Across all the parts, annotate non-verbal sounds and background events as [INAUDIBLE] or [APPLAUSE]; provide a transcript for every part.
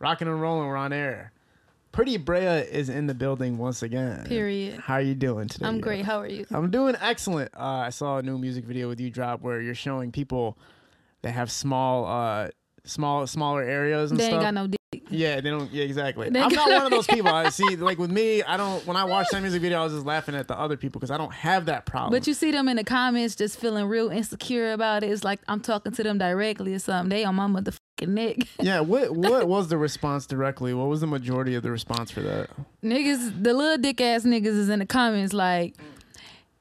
Rocking and rolling, we're on air. Pretty Brayah is in the building once again. Period. How are you doing today? I'm great. How are you? I'm doing excellent. Uh, I saw a new music video with you drop where you're showing people that have small, uh, small, smaller areas and They ain't got no. Yeah, they don't. Yeah, exactly. I'm not one of those [LAUGHS] people. I see, like with me, I don't. When I watch that music video, I was just laughing at the other people because I don't have that problem. But you see them in the comments just feeling real insecure about it. It's like I'm talking to them directly or something. They on my motherfucking neck. [LAUGHS] yeah. What What was the response directly? What was the majority of the response for that? niggas, the little dick ass niggas is in the comments like,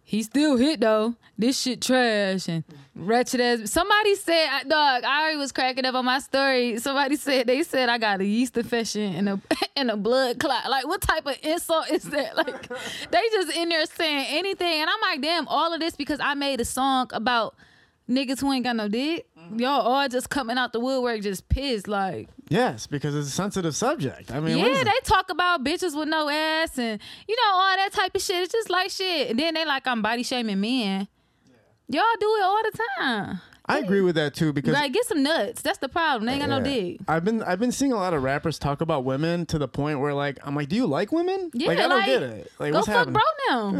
he still hit though. This shit trash and wretched ass. Somebody said, dog, I already was cracking up on my story. Somebody said they said I got a yeast infection and a [LAUGHS] and a blood clot. Like, what type of insult is that? Like, [LAUGHS] they just in there saying anything, and I'm like, damn, all of this because I made a song about niggas who ain't got no dick. Y'all all just coming out the woodwork, just pissed. Like, Yes, because it's a sensitive subject. I mean, yeah, they talk about bitches with no ass and you know all that type of shit. It's just like shit. And then they like I'm body shaming men. Y'all do it all the time. I agree with that too because Like get some nuts. That's the problem. They ain't got no Yeah. dick. I've been I've been seeing a lot of rappers talk about women to the point where like I'm like, do you like women? Yeah, like I don't like, get it. Like what's happening? Go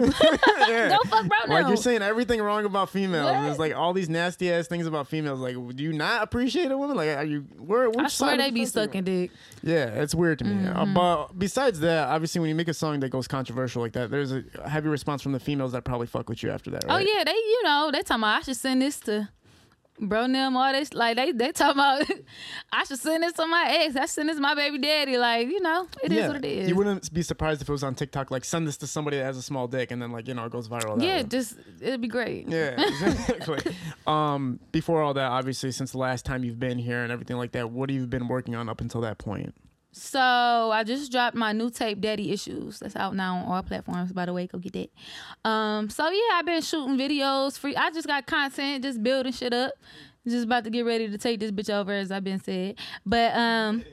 what's fuck happening? bro now. [LAUGHS] Yeah. [LAUGHS] Go fuck bro now. Like you're saying everything wrong about females. And What? There's like all these nasty ass things about females. Like, do you not appreciate a woman? Like, are you where? Which I swear of they the be fence are you sucking dick. Yeah, it's weird to me. Uh, Mm-hmm. but besides that, obviously, when you make a song that goes controversial like that, there's a heavy response from the females that probably fuck with you after that. Oh yeah, they you know they talking about I should send this to bro them all this like they they talking about [LAUGHS] I should send this to my ex. I should send this to my baby daddy. Like you know it is yeah. what it is. You wouldn't be surprised if it was on TikTok. Like, send this to somebody that has a small dick, and then like you know it goes viral. Yeah, way. just it'd be great. Yeah, [LAUGHS] exactly. um, before all that, obviously, since the last time you've been here and everything like that, what have you been working on up until that point? So I just dropped my new tape, Daddy Issues. That's out now on all platforms. By the way, go get that. Um, so yeah, I've been shooting videos. Free. I just got content, just building shit up. Just about to get ready to take this bitch over, as I've been said. But um,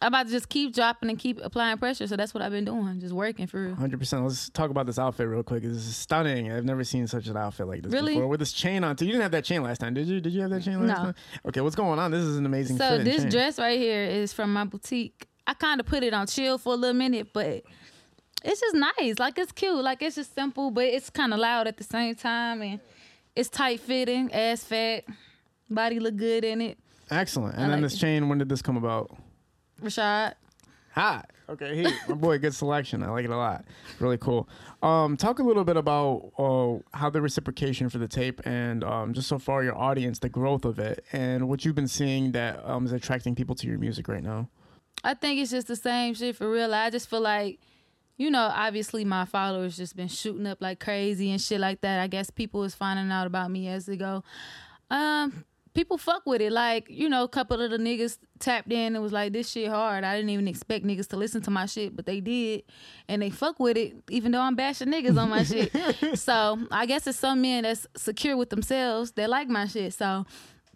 I'm about to just keep dropping and keep applying pressure. So that's what I've been doing, just working for real. Hundred percent. Let's talk about this outfit real quick. This is stunning. I've never seen such an outfit like this Really? before. With this chain on too. You didn't have that chain last time, did you? Did you have that chain last No. time? Okay, what's going on? This is an amazing. So this chain. dress right here is from my boutique. I kind of put it on chill for a little minute, but it's just nice. Like it's cute. Like it's just simple, but it's kind of loud at the same time, and it's tight fitting, ass fat, body look good in it. Excellent. And I then like this it. chain. When did this come about? Rashad, Hi. Okay, he, my boy, good selection. I like it a lot. Really cool. Um, talk a little bit about uh, how the reciprocation for the tape and um, just so far your audience, the growth of it, and what you've been seeing that um, is attracting people to your music right now. I think it's just the same shit for real. I just feel like, you know, obviously my followers just been shooting up like crazy and shit like that. I guess people is finding out about me as they go. Um, people fuck with it. Like, you know, a couple of the niggas tapped in and was like, this shit hard. I didn't even expect niggas to listen to my shit, but they did. And they fuck with it, even though I'm bashing niggas on my shit. [LAUGHS] So I guess it's some men that's secure with themselves that like my shit. So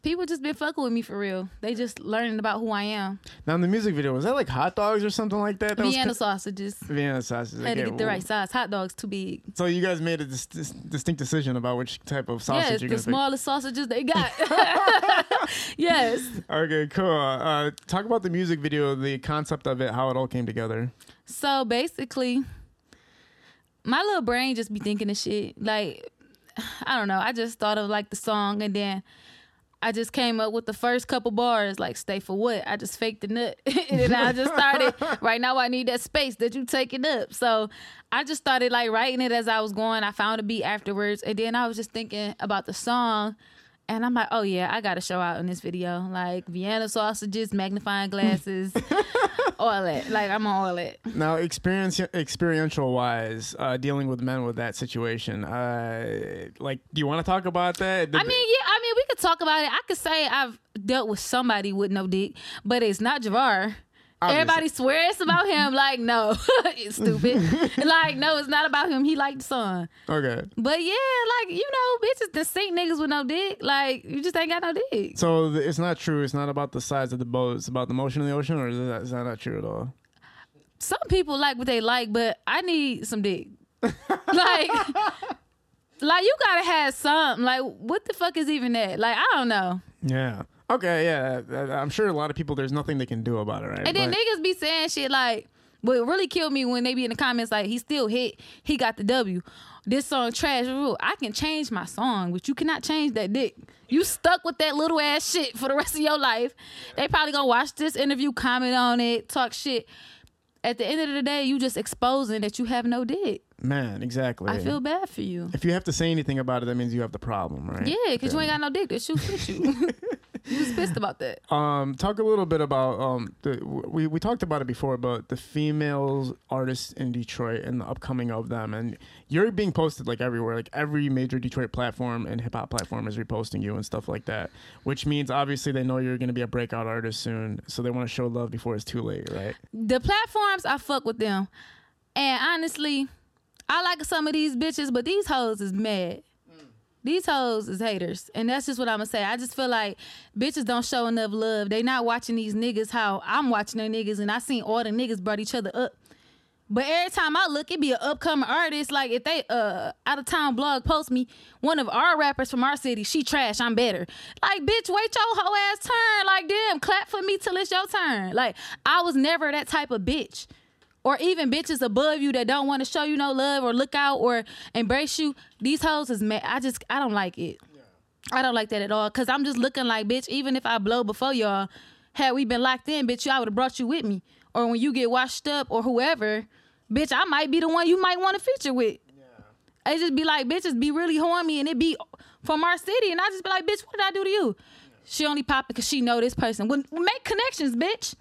people just been fucking with me for real. They just learning about who I am. Now, in the music video, was that like hot dogs or something like that? that was Vienna co- sausages. Vienna sausage. Had to get the right size. Hot dogs too big. So you guys made a dis- dis- distinct decision about which type of sausage yes, you're the smallest sausages they got. [LAUGHS] [LAUGHS] yes. Okay, cool. Uh, talk about the music video, the concept of it, how it all came together. So basically, my little brain just be thinking of shit. Like, [SIGHS] I don't know. I just thought of like the song and then I just came up with the first couple bars, like stay for what? I just faked the nut. [LAUGHS] and then I just started, [LAUGHS] right now I need that space that you taking up. So I just started like writing it as I was going. I found a beat afterwards. And then I was just thinking about the song. And I'm like, oh yeah, I gotta show out in this video. Like Vienna sausages, magnifying glasses, [LAUGHS] all that. Like I'm on all that. Now, experience experiential wise, uh, dealing with men with that situation, uh, like, do you want to talk about that? I mean, yeah, I mean, we could talk about it. I could say I've dealt with somebody with no dick, but it's not Javar. Everybody swears about him. Like, no, [LAUGHS] it's stupid. [LAUGHS] like, no, it's not about him. He liked the song. okay. But yeah, like you know, bitches that sink niggas with no dick. Like, you just ain't got no dick. So it's not true. It's not about the size of the boat. It's about the motion of the ocean, or is that, is that not true at all? Some people like what they like, but I need some dick. [LAUGHS] like, like you gotta have something. Like, what the fuck is even that? Like, I don't know. Yeah. Okay, yeah, I'm sure a lot of people there's nothing they can do about it, right? And then But- niggas be saying shit like, what really killed me when they be in the comments like, he still hit, he got the W. This song trash. Ooh, I can change my song, but you cannot change that dick. You stuck with that little ass shit for the rest of your life. They probably gonna watch this interview, comment on it, talk shit. At the end of the day, you just exposing that you have no dick. man, exactly. I feel bad for you. if you have to say anything about it, that means you have the problem, right? Yeah, because you ain't got no dick that shoots with you. [LAUGHS] [LAUGHS] you was pissed about that. Um, talk a little bit about um, the we we talked about it before, but the females artists in Detroit and the upcoming of them, and you're being posted like everywhere, like every major Detroit platform and hip hop platform is reposting you and stuff like that, which means obviously they know you're gonna be a breakout artist soon, so they want to show love before it's too late, right? the platforms I fuck with them. And honestly, I like some of these bitches, but these hoes is mad. These hoes is haters. And that's just what I'm gonna say. I just feel like bitches don't show enough love. They not watching these niggas how I'm watching their niggas and I seen all the niggas brought each other up. But every time I look, it be an upcoming artist. Like if they uh out of town blog post me one of our rappers from our city, she trash, I'm better. Like bitch, wait your whole ass turn. Like damn, clap for me till it's your turn. Like I was never that type of bitch. Or even bitches above you that don't want to show you no love or look out or embrace you. These hoes is mad. I just I don't like it. I don't like that at all. Cause I'm just looking like bitch. Even if I blow before y'all, had we been locked in, bitch, I would have brought you with me. Or when you get washed up or whoever, bitch, I might be the one you might want to feature with. It just be like bitches be really horny and it be from our city, and I just be like, bitch, what did I do to you? She only popping because she know this person. Well, make connections, bitch.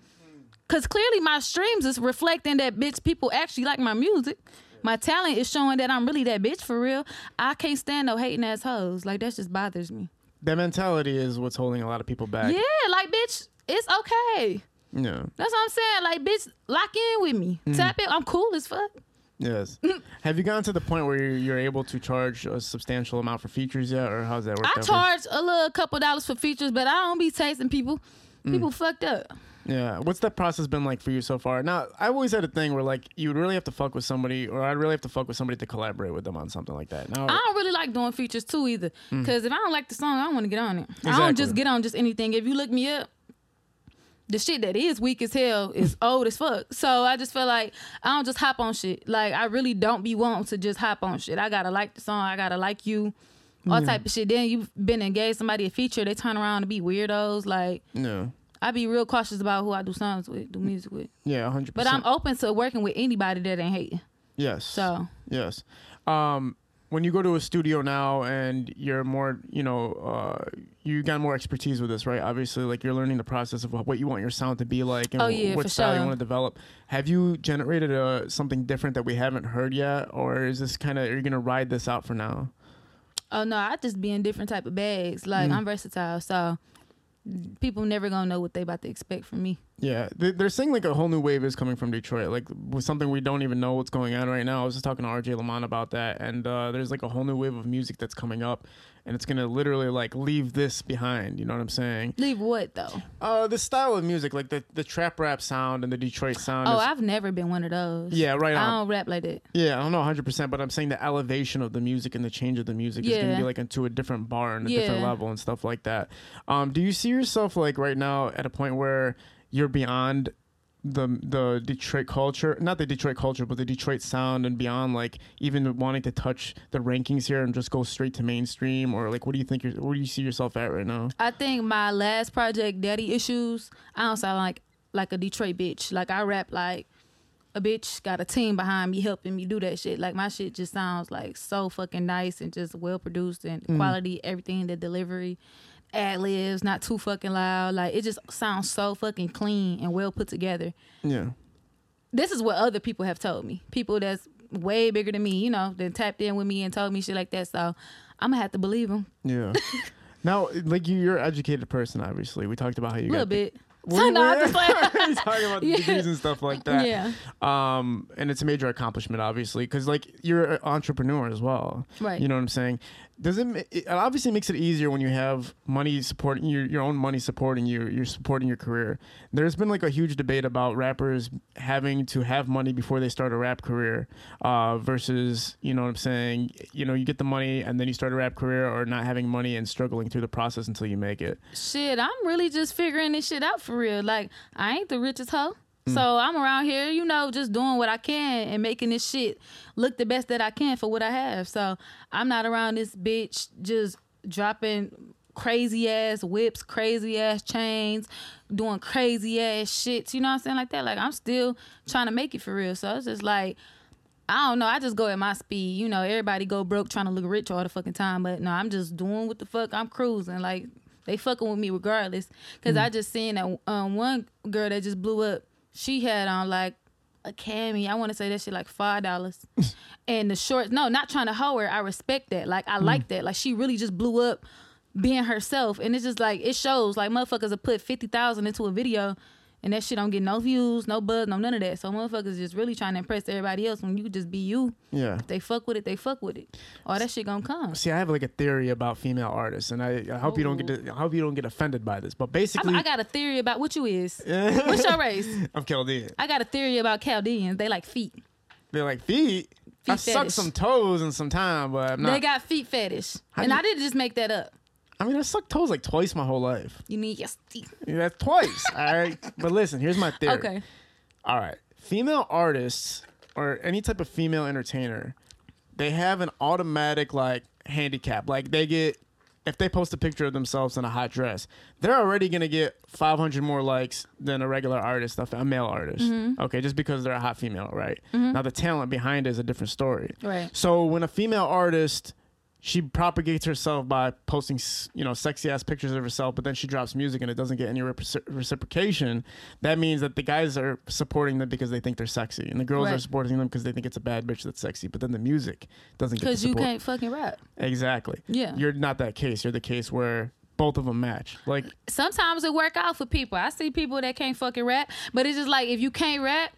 Cause clearly my streams is reflecting that bitch people actually like my music. My talent is showing that I'm really that bitch for real. I can't stand no hating ass hoes. Like that just bothers me. That mentality is what's holding a lot of people back. Yeah, like bitch, it's okay. Yeah. That's what I'm saying. Like bitch, lock in with me. Mm. Tap it. I'm cool as fuck. Yes. [LAUGHS] Have you gotten to the point where you're, you're able to charge a substantial amount for features yet, or how's that work? I charge a little couple dollars for features, but I don't be tasting people. Mm. People fucked up. Yeah. What's that process been like for you so far? Now, I always had a thing where like you would really have to fuck with somebody, or I'd really have to fuck with somebody to collaborate with them on something like that. Now, I don't really like doing features too either. Mm. Cause if I don't like the song, I don't want to get on it. I don't just get on just anything. If you look me up, the shit that is weak as hell is [LAUGHS] old as fuck. So I just feel like I don't just hop on shit. Like I really don't be wanting to just hop on shit. I gotta like the song. I gotta like you. All type of shit. Then you've been engaged somebody a feature, they turn around to be weirdos. Like no. I be real cautious about who I do songs with, do music with. Yeah, hundred But. I'm open to working with anybody that ain't hating. yes. So Yes. Um, when you go to a studio now and you're more, you know, uh, you got more expertise with this, right? Obviously, like you're learning the process of what you want your sound to be like and Oh, yeah, what style you want to develop. Have you generated a, something different that we haven't heard yet, or is this kind of are you gonna ride this out for now? Oh no, I just be in different type of bags. Like Mm. I'm versatile, so people never gonna know what they about to expect from me. Yeah, they- they're saying like a whole new wave is coming from Detroit, like with something we don't even know what's going on right now. I was just talking to RJ Lamont about that, and uh, there's like a whole new wave of music that's coming up, and it's gonna literally like leave this behind. You know what I'm saying? Leave what though? Uh, the style of music, like the the trap rap sound and the Detroit sound. Oh, is, I've never been one of those. yeah, right I on. don't rap like that. Yeah, I don't know 100, percent but I'm saying the elevation of the music and the change of the music is gonna be like into a different bar and a different level and stuff like that. Um, do you see yourself like right now at a point where you're beyond the the Detroit culture, not the Detroit culture, but the Detroit sound and beyond, like even wanting to touch the rankings here and just go straight to mainstream, or like what do you think? You're, where do you see yourself at right now? I think my last project, Daddy Issues, I don't sound like like a Detroit bitch. Like I rap like a bitch got a team behind me helping me do that shit. Like my shit just sounds like so fucking nice and just well produced and Mm. quality, everything, the delivery, ad libs, not too fucking loud. Like it just sounds so fucking clean and well put together. Yeah. This is what other people have told me. People that's way bigger than me, you know, then tapped in with me and told me shit like that. So I'm gonna have to believe them Yeah. [LAUGHS] now, like you, you're an educated person. Obviously, we talked about how you a little bit. [LAUGHS] So you- [LAUGHS] no, I'm just like, talking about the Yeah. degrees and stuff like that. yeah, Um, and it's a major accomplishment, obviously, because like you're an entrepreneur as well. right. You know what I'm saying? Does it, it obviously makes it easier when you have money supporting your, your own money supporting you you're supporting your career there's been like a huge debate about rappers having to have money before they start a rap career uh, versus you know what i'm saying you know you get the money and then you start a rap career or not having money and struggling through the process until you make it Shit, I'm really just figuring this shit out for real. Like, I ain't the richest hoe. So I'm around here, you know, just doing what I can and making this shit look the best that I can for what I have. So I'm not around this bitch just dropping crazy ass whips, crazy ass chains, doing crazy ass shits, you know what I'm saying? Like that. Like I'm still trying to make it for real. So it's just like I don't know. I just go at my speed. You know, everybody go broke trying to look rich all the fucking time. But no, I'm just doing what the fuck. I'm cruising. Like they fucking with me regardless. Cause I just seen that um one girl that just blew up. She had on like a cami. I want to say that shit like five dollars. [LAUGHS] and the shorts. No, not trying to hoe her. I respect that. Like I mm. like that. Like she really just blew up being herself. And it's just like it shows. Like motherfuckers have put fifty thousand into a video. And that shit don't get no views, no buzz, no none of that. So motherfuckers just really trying to impress everybody else when you just be you. yeah If they fuck with it, they fuck with it. All that shit gonna come. see i have like a theory about female artists and i, I hope you don't get to, I hope you don't get offended by this but basically I got a theory about what you is. [LAUGHS] What's your race? i'm chaldean I got a theory about Chaldeans. They like feet. they're like feet, i Feet suck some toes and some time but i'm not They got feet fetish. How and do I didn't just make that up. I mean, I sucked toes like twice my whole life. You your feet. Yeah, that's twice. all right. But listen, here's my theory. Okay. All right. Female artists or any type of female entertainer, they have an automatic like handicap. Like they get if they post a picture of themselves in a hot dress, they're already gonna get 500 more likes than a regular artist, a male artist. Mm-hmm. Okay, just because they're a hot female, right? Now the talent behind it is a different story. Right. So when a female artist she propagates herself by posting, you know, sexy ass pictures of herself, but then she drops music and it doesn't get any reciprocation. That means that the guys are supporting them because they think they're sexy, and the girls are supporting them because they think it's a bad bitch that's sexy. But then the music doesn't get Because you can't fucking rap. exactly. Yeah. You're not that case. You're the case where both of them match. Like, Sometimes it work out for people. I see people that can't fucking rap, but it's just like if you can't rap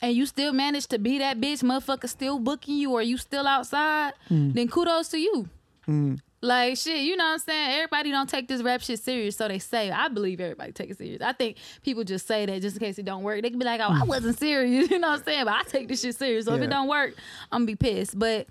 and you still manage to be that bitch, motherfucker still booking you or you still outside, mm. then kudos to you. Mm. Like shit, you know what I'm saying? Everybody don't take this rap shit serious, so they say. I believe everybody take it serious. I think people just say that just in case it don't work. They can be like, "Oh, I mm. wasn't serious," [LAUGHS] you know what I'm saying? But I take this shit serious. So if it don't work, I'm gonna be pissed. But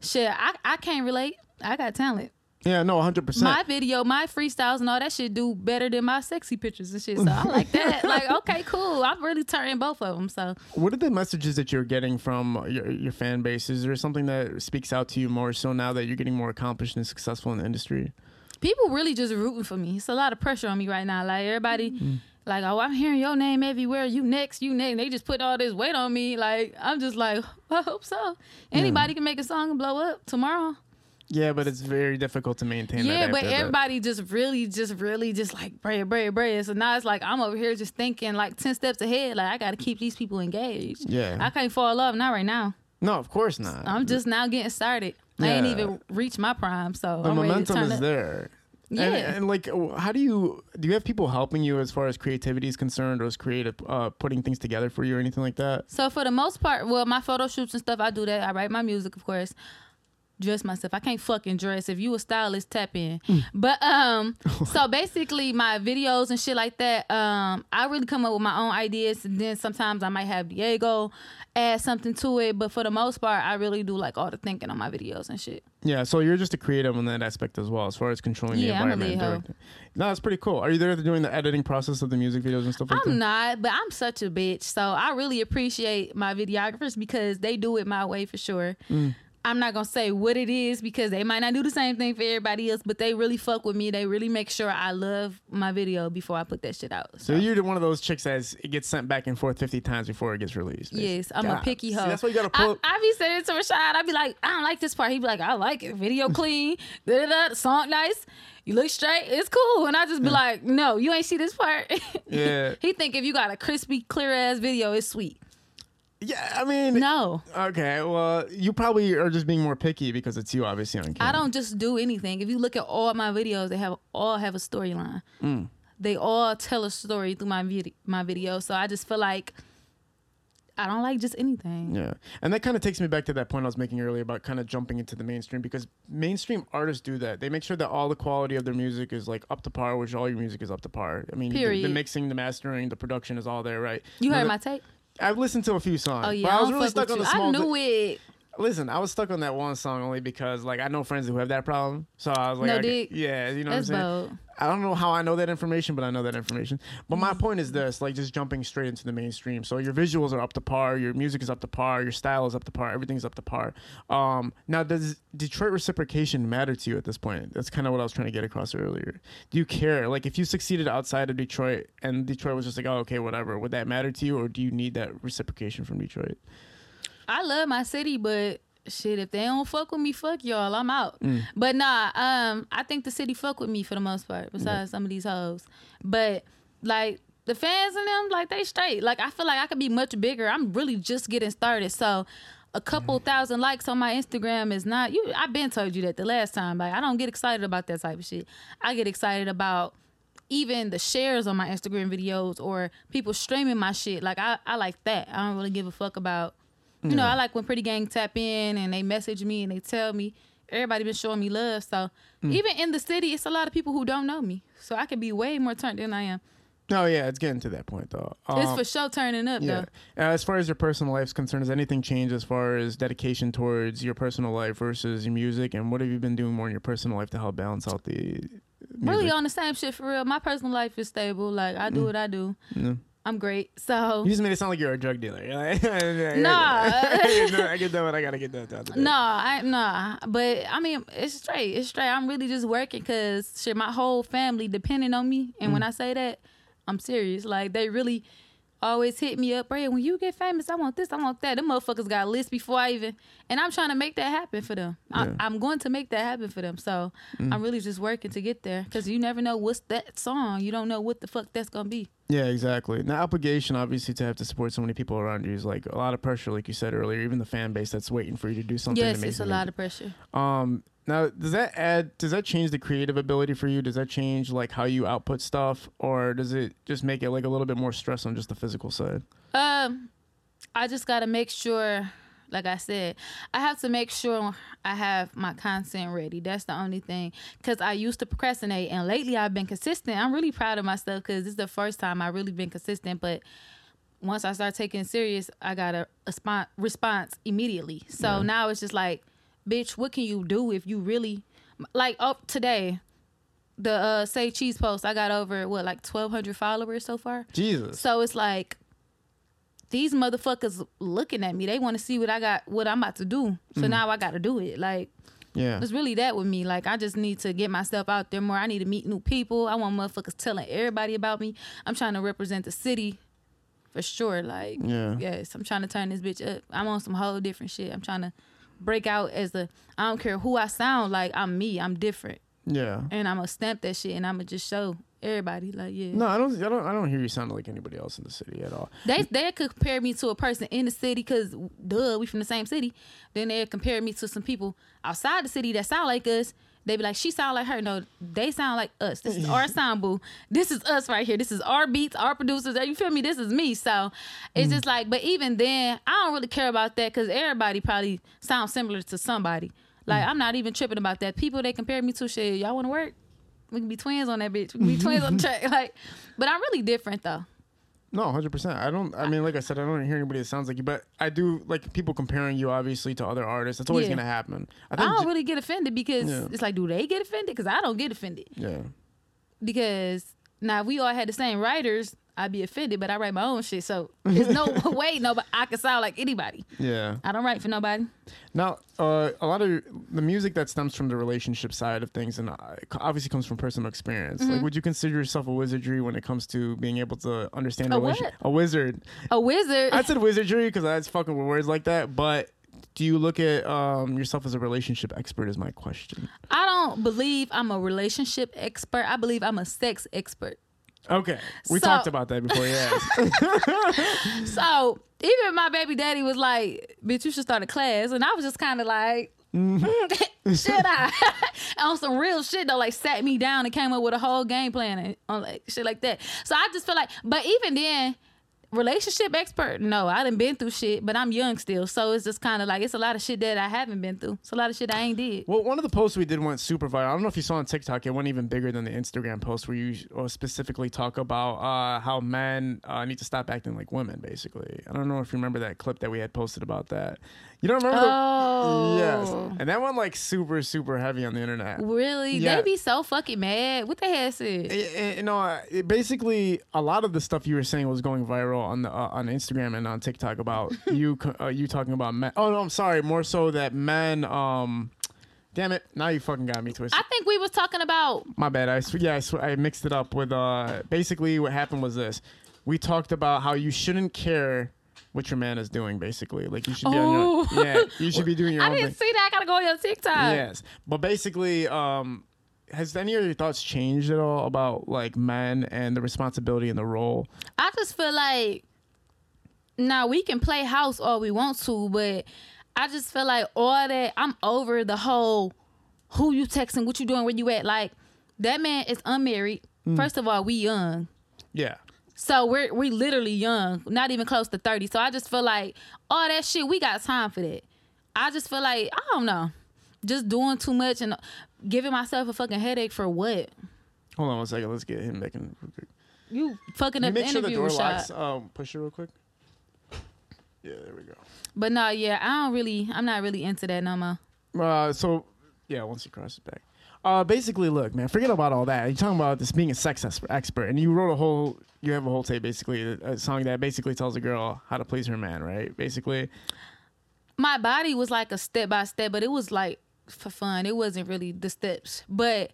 shit, I I can't relate. I got talent. Yeah, no, 100%. My video, my freestyles and all that shit do better than my sexy pictures and shit. So I like that. [LAUGHS] like, okay, cool. I'm really turning both of them. So what are the messages that you're getting from your, your fan base? Is there something that speaks out to you more so now that you're getting more accomplished and successful in the industry? people really just rooting for me. It's a lot of pressure on me right now. Like everybody, Mm-hmm. like, oh, I'm hearing your name everywhere. You next, you next. They just put all this weight on me. Like I'm just like, I hope so. Anybody can make a song and blow up tomorrow. Yeah, but it's very difficult to maintain that. Yeah, but after that. everybody just really, just really, just like bread, bread, bread. So now it's like I'm over here just thinking like ten steps ahead. Like I got to keep these people engaged. Yeah. I can't fall off not right now. No, of course not. I'm just now getting started. I ain't even reached my prime, so the I'm momentum is up. there. Yeah. And, and like, how do you do? You have people helping you as far as creativity is concerned, or as creative, uh, putting things together for you, or anything like that? So for the most part, well, my photo shoots and stuff, I do that. I write my music, of course. Dress myself. I can't fucking dress. If you a stylist, tap in. Mm. But um, [LAUGHS] so basically, my videos and shit like that, um, I really come up with my own ideas, and then sometimes I might have Diego add something to it. But for the most part, I really do like all the thinking on my videos and shit. Yeah, so you're just a creative in that aspect as well, as far as controlling the Yeah, I'm a environment. and lead hoe. directing. No, that's pretty cool. Are you there doing the editing process of the music videos and stuff like I'm that? not, but I'm such a bitch. So I really appreciate my videographers because they do it my way for sure. Mm. I'm not gonna say what it is because they might not do the same thing for everybody else, but they really fuck with me. They really make sure I love my video before I put that shit out. So you're one of those chicks that it gets sent back and forth 50 times before it gets released. Yes, I'm God. a picky See, hoe. that's why you gotta I, pull. I be saying to Rashad, I be like, I don't like this part. He be like, I like it. Video [LAUGHS] clean, da da da. Song nice. You look straight. It's cool. And I just be like, no, you ain't see this part. [LAUGHS] Yeah. he think if you got a crispy, clear ass video, it's sweet. Yeah, I mean, No. okay, well, you probably are just being more picky because it's you, obviously, on camera. I don't just do anything. If you look at all my videos, they have all have a storyline. Mm. They all tell a story through my video, my video. So I just feel like I don't like just anything. Yeah. And that kind of takes me back to that point I was making earlier about kind of jumping into the mainstream because mainstream artists do that. They make sure that all the quality of their music is like up to par, which all your music is up to par. I mean, the, the mixing, the mastering, the production is all there, right? You Now heard my tape? I've listened to a few songs. Oh yeah, but I was really stuck on the small. I knew it. Listen, I was stuck on that one song only because like I know friends who have that problem. So I was like, No dick. yeah, you know That's what I'm saying. bold. I don't know how I know that information, but I know that information. But my point is this: like just jumping straight into the mainstream. So your visuals are up to par, your music is up to par, your style is up to par, everything's up to par. Um, now, does Detroit reciprocation matter to you at this point? That's kind of what I was trying to get across earlier. Do you care? Like, if you succeeded outside of Detroit and Detroit was just like, oh, okay, whatever, would that matter to you, or do you need that reciprocation from Detroit? I love my city, but shit, if they don't fuck with me, fuck y'all. I'm out. Mm. But nah, um, I think the city fuck with me for the most part, besides some of these hoes. But like the fans and them, like they straight. Like I feel like I could be much bigger. I'm really just getting started. So a couple thousand likes on my Instagram is not you I've been told you that the last time. Like I don't get excited about that type of shit. I get excited about even the shares on my Instagram videos or people streaming my shit. Like I, I like that. I don't really give a fuck about you know, I like when Pretty Gang tap in and they message me and they tell me everybody been showing me love. So even in the city, it's a lot of people who don't know me. So I could be way more turned than I am. No, yeah, it's getting to that point though. it's Um, for sure turning up Yeah. though. Uh, as far as your personal life's concerned, has anything changed as far as dedication towards your personal life versus your music? And what have you been doing more in your personal life to help balance out the music? Really on the same shit for real. My personal life is stable. Like I do what I do. I'm great. So You just made it sound like you're a drug dealer. [LAUGHS] You're like, [LAUGHS] Nah. I get done- I get done what I gotta get that done. other. No, I nah. But I mean, it's straight. It's straight. I'm really just working because shit, my whole family depending on me. And Mm. when I say that, I'm serious. Like they really always hit me up. Ray, when you get famous, I want this, I want that. Them motherfuckers got a list before I even. And I'm trying to make that happen for them. Yeah. Mm. I, I'm going to make that happen for them. So I'm really just working to get there because you never know what's that song. You don't know what the fuck that's gonna be. Yeah, exactly. Now, obligation, obviously, to have to support so many people around you is like a lot of pressure, like you said earlier. Even the fan base that's waiting for you to do something. yes, make it's a lot of pressure. Um, now does that add? Does that change the creative ability for you? Does that change like how you output stuff, or does it just make it like a little bit more stress on just the physical side? Um, I just gotta make sure, like I said, I have to make sure I have my content ready. That's the only thing. Cause I used to procrastinate, and lately I've been consistent. I'm really proud of myself because this is the first time I really been consistent. But once I start taking it serious, I got a, a spon- response immediately. So Yeah. now it's just like, bitch, what can you do if you really like? Oh, today. The uh, say cheese post, I got over what like twelve hundred followers so far. Jesus. So it's like these motherfuckers looking at me. They want to see what I got, what I'm about to do. So Mm. now I got to do it. Like Yeah. it's really that with me. Like I just need to get myself out there more. I need to meet new people. I want motherfuckers telling everybody about me. I'm trying to represent the city for sure. Like Yeah. yes, I'm trying to turn this bitch up. I'm on some whole different shit. I'm trying to break out as a. I don't care who I sound like. I'm me. I'm different, Yeah. and I'm gonna stamp that shit, and I'm gonna just show everybody. Like yeah. No, I don't. I don't. I don't hear you sounding like anybody else in the city at all. They they could compare me to a person in the city because duh, we from the same city. Then they compare me to some people outside the city that sound like us. They be like, she sound like her. No, they sound like us. This is [LAUGHS] our boo. This is us right here. This is our beats, our producers. You feel me? This is me. So it's just mm. like, but even then, I don't really care about that because everybody probably sounds similar to somebody. Like mm. I'm not even tripping about that. People they compare me to, shit, y'all want to work? We can be twins on that bitch. We can be [LAUGHS] twins on the track. Like, but I'm really different though. No, hundred percent. I don't. I mean, like I said, I don't hear anybody that sounds like you, but I do like people comparing you, obviously, to other artists. That's always Yeah. gonna happen. I I think. don't j- really get offended because Yeah. it's like, do they get offended? Because I don't get offended. yeah. Because now if we all had the same writers, I'd be offended. But I write my own shit, so [LAUGHS] there's no way nobody I can sound like anybody. Yeah. I don't write for nobody. Now, uh, a lot of the music that stems from the relationship side of things, and uh, obviously comes from personal experience. Mm-hmm. Like, would you consider yourself a wizardry when it comes to being able to understand A relation- what? A wizard. A wizard. I said wizardry because that's fucking with words like that. But do you look at um, yourself as a relationship expert? Is my question. I don't believe I'm a relationship expert. I believe I'm a sex expert. Okay, we So- talked about that before. yeah. [LAUGHS] So even my baby daddy was like, "Bitch, you should start a class," and I was just kind of like. Mm-hmm. Mm, [LAUGHS] should I? [LAUGHS] on some real shit though, like sat me down and came up with a whole game plan and on like shit like that. So I just feel like, but even then, relationship expert. No, I done been through shit, but I'm young still, so it's just kind of like it's a lot of shit that I haven't been through. It's a lot of shit I ain't did. Well, one of the posts we did went super viral. I don't know if you saw on TikTok. It went even bigger than the Instagram post where you uh, specifically talk about uh, how men uh, need to stop acting like women. Basically, I don't know if you remember that clip that we had posted about that. You don't remember? Oh, Yes, and that went like super super heavy on the internet. Really? Yeah. They be so fucking mad. What the hell is it? Eh, eh, You know, it basically a lot of the stuff you were saying was going viral on the uh, on Instagram and on TikTok about [LAUGHS] you uh, you talking about men. Oh no, I'm sorry. More so that men. Um, damn it! Now you fucking got me twisted. I think we was talking about My bad. I sw- yeah, I, sw- I mixed it up with. Uh, basically, what happened was this: we talked about how you shouldn't care what your man is doing. Basically, like you should be on Oh. your yeah, you should be doing your [LAUGHS] I own didn't thing. see that. I gotta go on your TikTok. Yes, but basically, um, has any of your thoughts changed at all about like men and the responsibility and the role? I just feel like now we can play house all we want to, but I just feel like all that I'm over the whole who you texting, what you doing, where you at. Like that man is unmarried. Mm. First of all, we young. Yeah. So we're we literally young, not even close to 30. So I just feel like all that shit, we got time for that. I just feel like, I don't know. Just doing too much and giving myself a fucking headache for what? Hold on one second. Let's get him back in real quick. You fucking up the make sure the interview, door locks. Um, push it real quick. Yeah, there we go. But no, yeah, I don't really, I'm not really into that no more. Uh, so yeah, once he crosses back. Uh, basically, look, man, forget about all that. You're talking about this being a sex expert, and you wrote a whole, you have a whole tape, basically, a, a song that basically tells a girl how to please her man, right? Basically, My body was like a step by step, but it was like for fun. It wasn't really the steps. But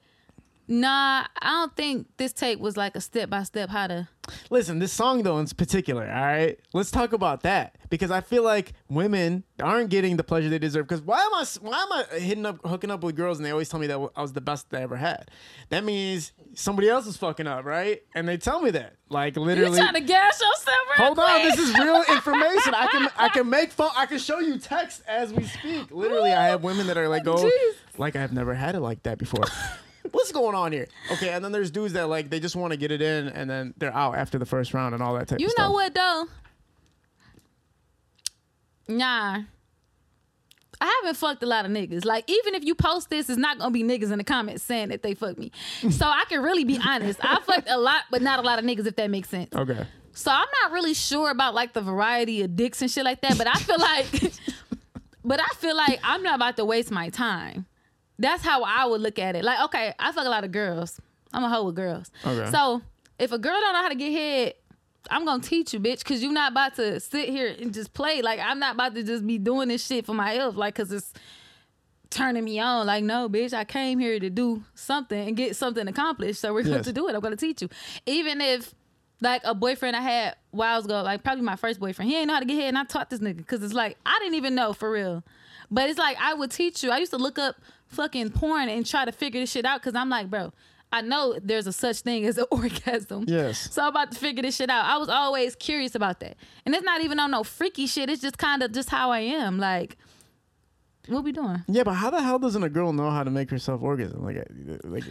nah, I don't think this tape was like a step by step how to. listen, this song though in particular, all right. Let's talk about that because I feel like women aren't getting the pleasure they deserve. Because why am I, why am I hitting up, hooking up with girls, and they always tell me that I was the best they ever had? That means somebody else is fucking up, right? And they tell me that, like literally. You trying to gas yourself real Hold on, this is real [LAUGHS] information. I can I can make phone. I can show you text as we speak. Literally, I have women that are like, "Oh, oh Jeez. like I've never had it like that before." [LAUGHS] What's going on here? Okay, and then there's dudes that like they just want to get it in, and then they're out after the first round and all that type. You of stuff. You know what though? Nah. I haven't fucked a lot of niggas. Like, even if you post this, it's not gonna be niggas in the comments saying that they fucked me. [LAUGHS] so I can really be honest. I fucked a lot, but not a lot of niggas, if that makes sense. Okay. So I'm not really sure about like the variety of dicks and shit like that, but I feel like [LAUGHS] but I feel like I'm not about to waste my time. That's how I would look at it. Like, okay, I fuck a lot of girls. I'm a hoe with girls. Okay. So if a girl don't know how to get head, I'm gonna teach you, bitch, cause you're not about to sit here and just play. Like I'm not about to just be doing this shit for my health, like cause it's turning me on. Like, no, bitch, I came here to do something and get something accomplished. So we're going to do it. I'm gonna teach you. Even if like a boyfriend I had whiles ago, like probably my first boyfriend, he ain't know how to get head, and I taught this nigga because it's like I didn't even know for real. But it's like I would teach you. I used to look up fucking porn and try to figure this shit out because I'm like, bro, I know there's a such thing as an [LAUGHS] orgasm. Yes. So I'm about to figure this shit out. I was always curious about that. And it's not even on no freaky shit. It's just kind of just how I am. Like, what we doing? Yeah, but how the hell doesn't a girl know how to make herself orgasm? Like, uh, like,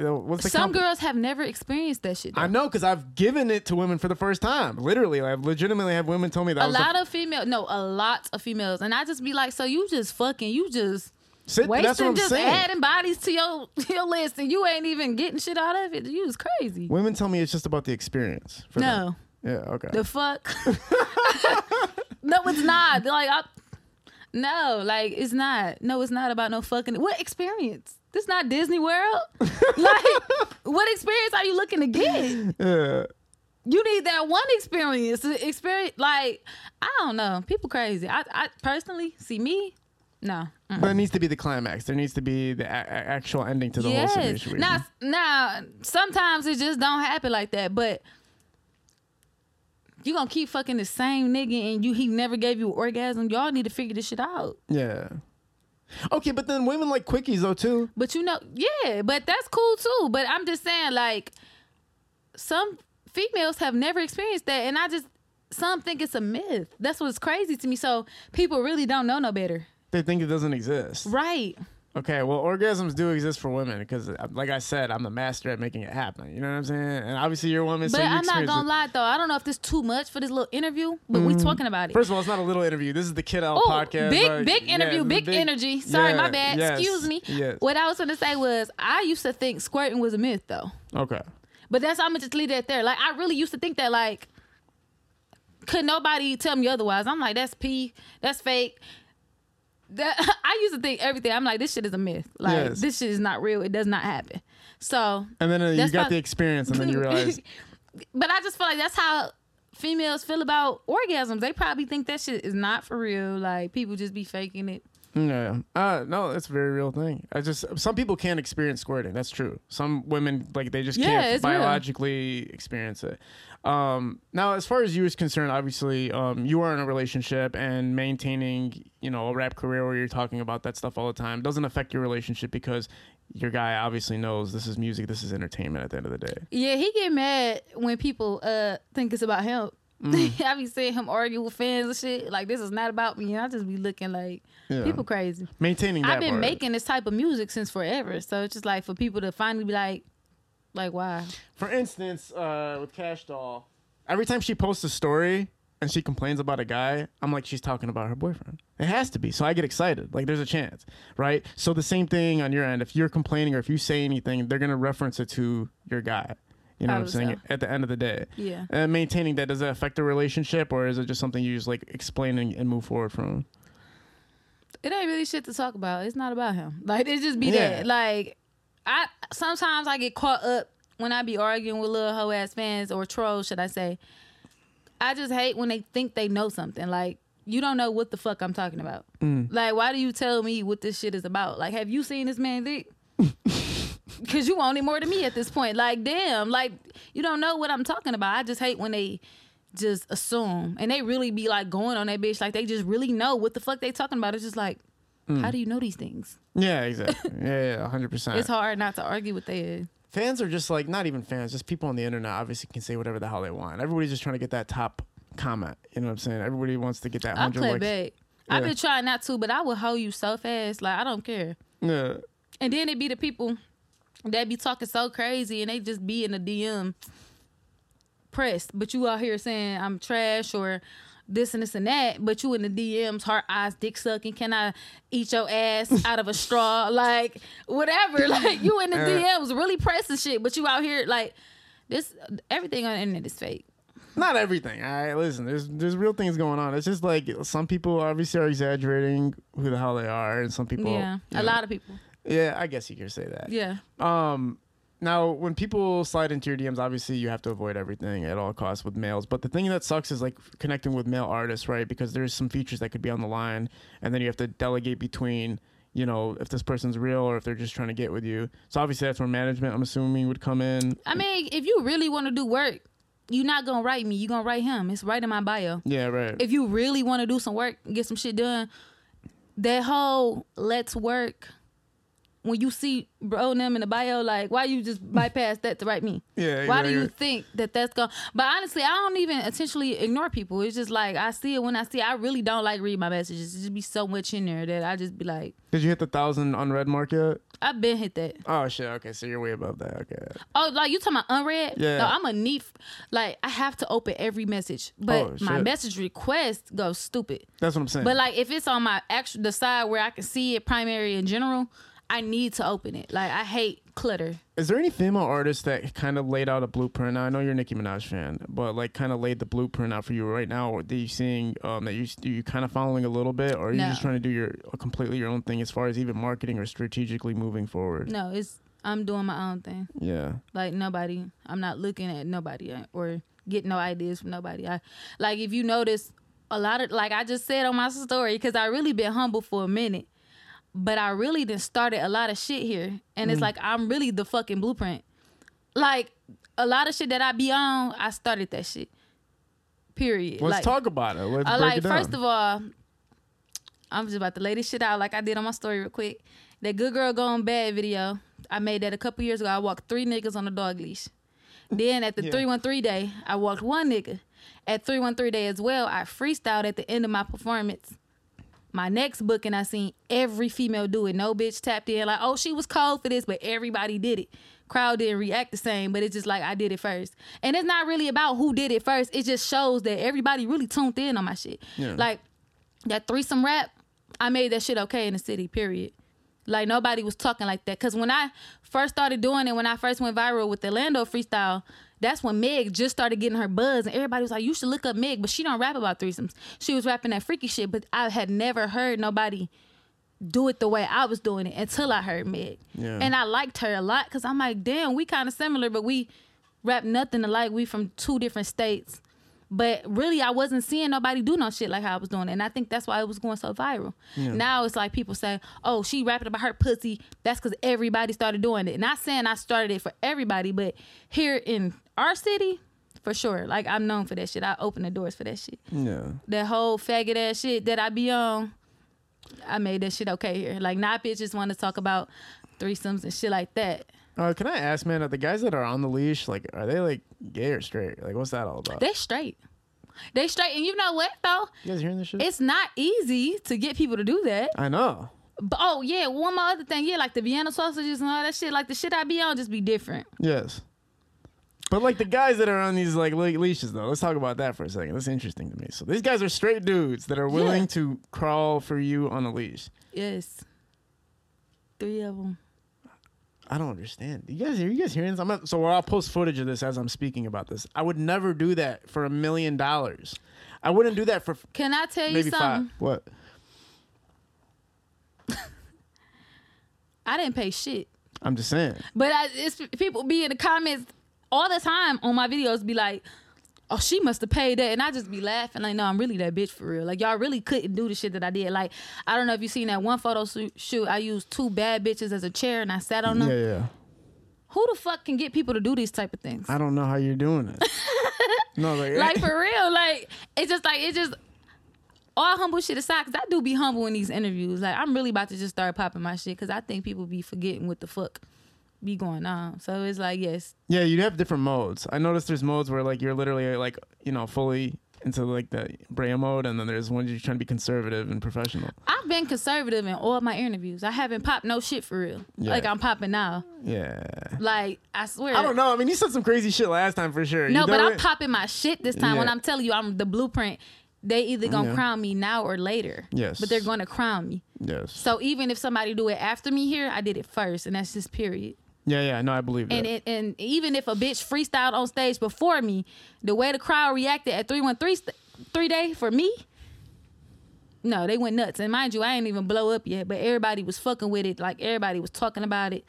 uh, what's the Some girls have never experienced that shit. though. I know because I've given it to women for the first time. Literally, I've legitimately have women tell me that. a was the- lot of female, no, a lot of females, and I just be like, so you just fucking, you just Sit, that's what I'm just saying. adding bodies to your [LAUGHS] your list, and you ain't even getting shit out of it. You was crazy. Women tell me it's just about the experience. For No, them. Yeah. Okay. the fuck. [LAUGHS] [LAUGHS] no, it's not. They're like, I, no, like it's not. No, it's not about no fucking. What experience? This not Disney World. [LAUGHS] like, what experience are you looking to get? yeah. You need that one experience. Experience, like I don't know. People crazy. I, I personally see me. No. Mm. But it needs to be the climax. There needs to be the a- actual ending to the whole situation. Now, now, sometimes it just don't happen like that. But you gonna keep fucking the same nigga and you he never gave you an orgasm. Y'all need to figure this shit out. Yeah. Okay, but then women like quickies though too. But you know, yeah, but that's cool too. But I'm just saying, like, some females have never experienced that, and I just some think it's a myth. That's what's crazy to me. So people really don't know no better, They think it doesn't exist. right? Okay, well, orgasms do exist for women because, uh, like I said, I'm the master at making it happen. You know what I'm saying? And obviously, you're a woman, so But you I'm not gonna it. lie though. I don't know if this too much for this little interview, but we mm-hmm. talking about it. First of all, it's not a little interview. This is the Kid Out Oh, podcast. big, like, big interview, it's a big, energy. Sorry, yeah, my bad. yes, Excuse me. Yes. What I was gonna say was, I used to think squirting was a myth, though. Okay. But that's I'm gonna just leave that there. Like I really used to think that. Like, could nobody tell me otherwise? I'm like, that's pee, that's fake. That [LAUGHS] I used to think everything. I'm like, this shit is a myth. Like Yes. this shit is not real. It does not happen. So, And then uh, you got the experience, and then you realize, [LAUGHS] but I just feel like that's how females feel about orgasms. They probably think that shit is not for real. Like people just be faking it. yeah, uh, no, that's a very real thing. I just some people can't experience squirting. That's true. Some women like they just Yeah, can't it's real. biologically experience it. Um, now, as far as you is concerned, obviously, um, you are in a relationship and maintaining, you know, a rap career where you're talking about that stuff all the time doesn't affect your relationship because your guy obviously knows this is music, this is entertainment at the end of the day. Yeah, he get mad when people uh think it's about him. Mm. [LAUGHS] I be seeing him argue with fans and shit. Like this is not about me. And I just be looking like Yeah. people crazy. Maintaining that I've been part. making this type of music since forever. So it's just like for people to finally be like, like why? For instance, uh, with Cash Doll, every time she posts a story and she complains about a guy, I'm like, she's talking about her boyfriend. It has to be. So I get excited. Like, there's a chance, right? So the same thing on your end. If you're complaining or if you say anything, they're gonna reference it to your guy. You know what I'm saying? so. At the end of the day, Yeah. and maintaining that does that affect the relationship, or is it just something you just like explain and, and move forward from? It ain't really shit to talk about. It's not about him. Like it just be Yeah. that. Like I sometimes I get caught up when I be arguing with little hoe ass fans or trolls, should I say. I just hate when they think they know something. Like you don't know what the fuck I'm talking about. Mm. Like why do you tell me what this shit is about? Like have you seen this man dick? [LAUGHS] Cause you want it more than me at this point. Like damn, like you don't know what I'm talking about. I just hate when they just assume and they really be like going on that bitch like they just really know what the fuck they talking about. It's just like, Mm. how do you know these things? Yeah, exactly. yeah, yeah, hundred percent. It's hard not to argue with they. Uh, fans are just like not even fans, just people on the internet obviously can say whatever the hell they want. Everybody's just trying to get that top comment. You know what I'm saying? Everybody wants to get that I hundred play likes. back. I've been trying not to, but I will hold you so fast. Like I don't care. Yeah. And then it be the people that be talking so crazy and they just be in the DM pressed, but you out here saying I'm trash or this and this and that, but you in the DMs, heart eyes, dick sucking. Can I eat your ass [LAUGHS] out of a straw? Like whatever. [LAUGHS] Like you in the. DMs really pressing shit, but you out here like this. Everything on the internet is fake. Not everything. All right, listen. There's there's real things going on. It's just like some people obviously are exaggerating who the hell they are, and some people. yeah, a know- lot of people. Yeah, I guess you could say that. Yeah. Um, now when people slide into your DMs, obviously you have to avoid everything at all costs with males. But the thing that sucks is like connecting with male artists, right? Because there's some features that could be on the line, and then you have to delegate between, you know, if this person's real or if they're just trying to get with you. So obviously that's where management, I'm assuming, would come in. I mean, if you really want to do work, you're not gonna write me. You're gonna write him. It's right in my bio. Yeah, right. If you really want to do some work, get some shit done, that whole let's work. When you see bro and them in the bio, like why you just [LAUGHS] bypass that to write me? yeah. Why yeah, do you think that that's going? But honestly, I don't even intentionally ignore people. It's just like I see it when I see. It. I really don't like read my messages. It just be so much in there that I just be like, Did you hit the thousand unread mark yet? I've been hit that. Oh shit. Okay, so you're way above that. Okay. Oh, like you talking about unread? Yeah. No, I'm a neat. Like I have to open every message, but Oh, my message request goes stupid. That's what I'm saying. But like if it's on my actual the side where I can see it primary in general, I need to open it. Like I hate clutter. Is there any female artist that kind of laid out a blueprint? Now, I know you're a Nicki Minaj fan, but like kind of laid the blueprint out for you right now. Or are you seeing um, that you you kind of following a little bit, or are you No. just trying to do your completely your own thing as far as even marketing or strategically moving forward? No, it's I'm doing my own thing. Yeah, Like nobody, I'm not looking at nobody uh, or getting no ideas from nobody. I like if you notice a lot of like I just said on my story because I really been humble for a minute, but I really done started a lot of shit here, and Mm. it's like I'm really the fucking blueprint. Like a lot of shit that I be on, I started that shit. Period. let's like, talk about it. Let's I break like it down. first of all, I'm just about to lay this shit out like I did on my story real quick. That good girl going bad video. I made that a couple years ago. I walked three niggas on a dog leash. Then at the Yeah. 313 day, I walked one nigga. At 313 day as well, I freestyled at the end of my performance. My next book, and I seen every female do it. No bitch tapped in like, oh, she was cold for this, but everybody did it. Crowd didn't react the same, but it's just like I did it first. And it's not really about who did it first. It just shows that everybody really tuned in on my shit. Yeah. Like that threesome rap, I made that shit okay in the city, period. Like nobody was talking like that. Cause when I first started doing it, when I first went viral with the Lando freestyle, that's when Meg just started getting her buzz, and everybody was like, "You should look up Meg," but she don't rap about threesomes. She was rapping that freaky shit, but I had never heard nobody do it the way I was doing it until I heard Meg, Yeah. and I liked her a lot because I'm like, damn, we kind of similar, but we rap nothing alike. We from two different states. But really, I wasn't seeing nobody do no shit like how I was doing, it. and I think that's why it was going so viral. Now it's like people say, "Oh, she rapping about her pussy." That's because everybody started doing it. Not saying I started it for everybody, but here in our city, for sure. Like I'm known for that shit. I open the doors for that shit. Yeah. That whole faggot ass shit that I be on, I made that shit okay here. Like not bitches want to talk about threesomes and shit like that. Uh, can I ask, man, are the guys that are on the leash, like, are they like gay or straight? Like, what's that all about? They're straight. They straight, and you know what though? you guys hearing this shit? It's not easy to get people to do that. I know. But, oh yeah, one more other thing, yeah, like the Vienna sausages and all that shit. Like the shit I be on just be different. Yes. But like the guys that are on these like le- leashes though, let's talk about that for a second. That's interesting to me. So these guys are straight dudes that are willing Yeah. to crawl for you on a leash. Yes, three of them. I don't understand. You guys, are you guys hearing this? I'm not, so I'll post footage of this as I'm speaking about this. I would never do that for a million dollars. I wouldn't do that for Can I tell you something? five. What? [LAUGHS] I didn't pay shit. I'm just saying. But I, it's people be in the comments all the time on my videos, be like, "Oh, she must have paid that," and I just be laughing like, "No, I'm really that bitch for real." Like y'all really couldn't do the shit that I did. Like I don't know if you seen that one photo shoot- shoot. I used two bad bitches as a chair and I sat on them. Yeah, yeah. Who the fuck can get people to do these type of things? I don't know how you're doing it. [LAUGHS] no, like, like for [LAUGHS] real, like it's just like it just. All humble shit aside, cause I do be humble in these interviews. Like I'm really about to just start popping my shit, cause I think people be forgetting what the fuck be going on. So it's like, yes, Yeah, you have different modes. I noticed there's modes where like you're literally like you know fully into like the Brayah mode, and then there's ones you're trying to be conservative and professional. I've been conservative in all my interviews. I haven't popped no shit for real. Yeah. Like I'm popping now. Yeah. Like I swear. I don't know. I mean, you said some crazy shit last time for sure. No, but I'm popping my shit this time. When I'm telling you, I'm the blueprint. They either gonna Yeah. crown me now or later. Yes. But they're gonna crown me. Yes. So even if somebody do it after me here, I did it first, and that's just period. Yeah, yeah. No, I believe that. And it, and even if a bitch freestyled on stage before me, the way the crowd reacted at three one three st- three day for me, no, they went nuts. And mind you, I ain't even blow up yet, but everybody was fucking with it. Like everybody was talking about it.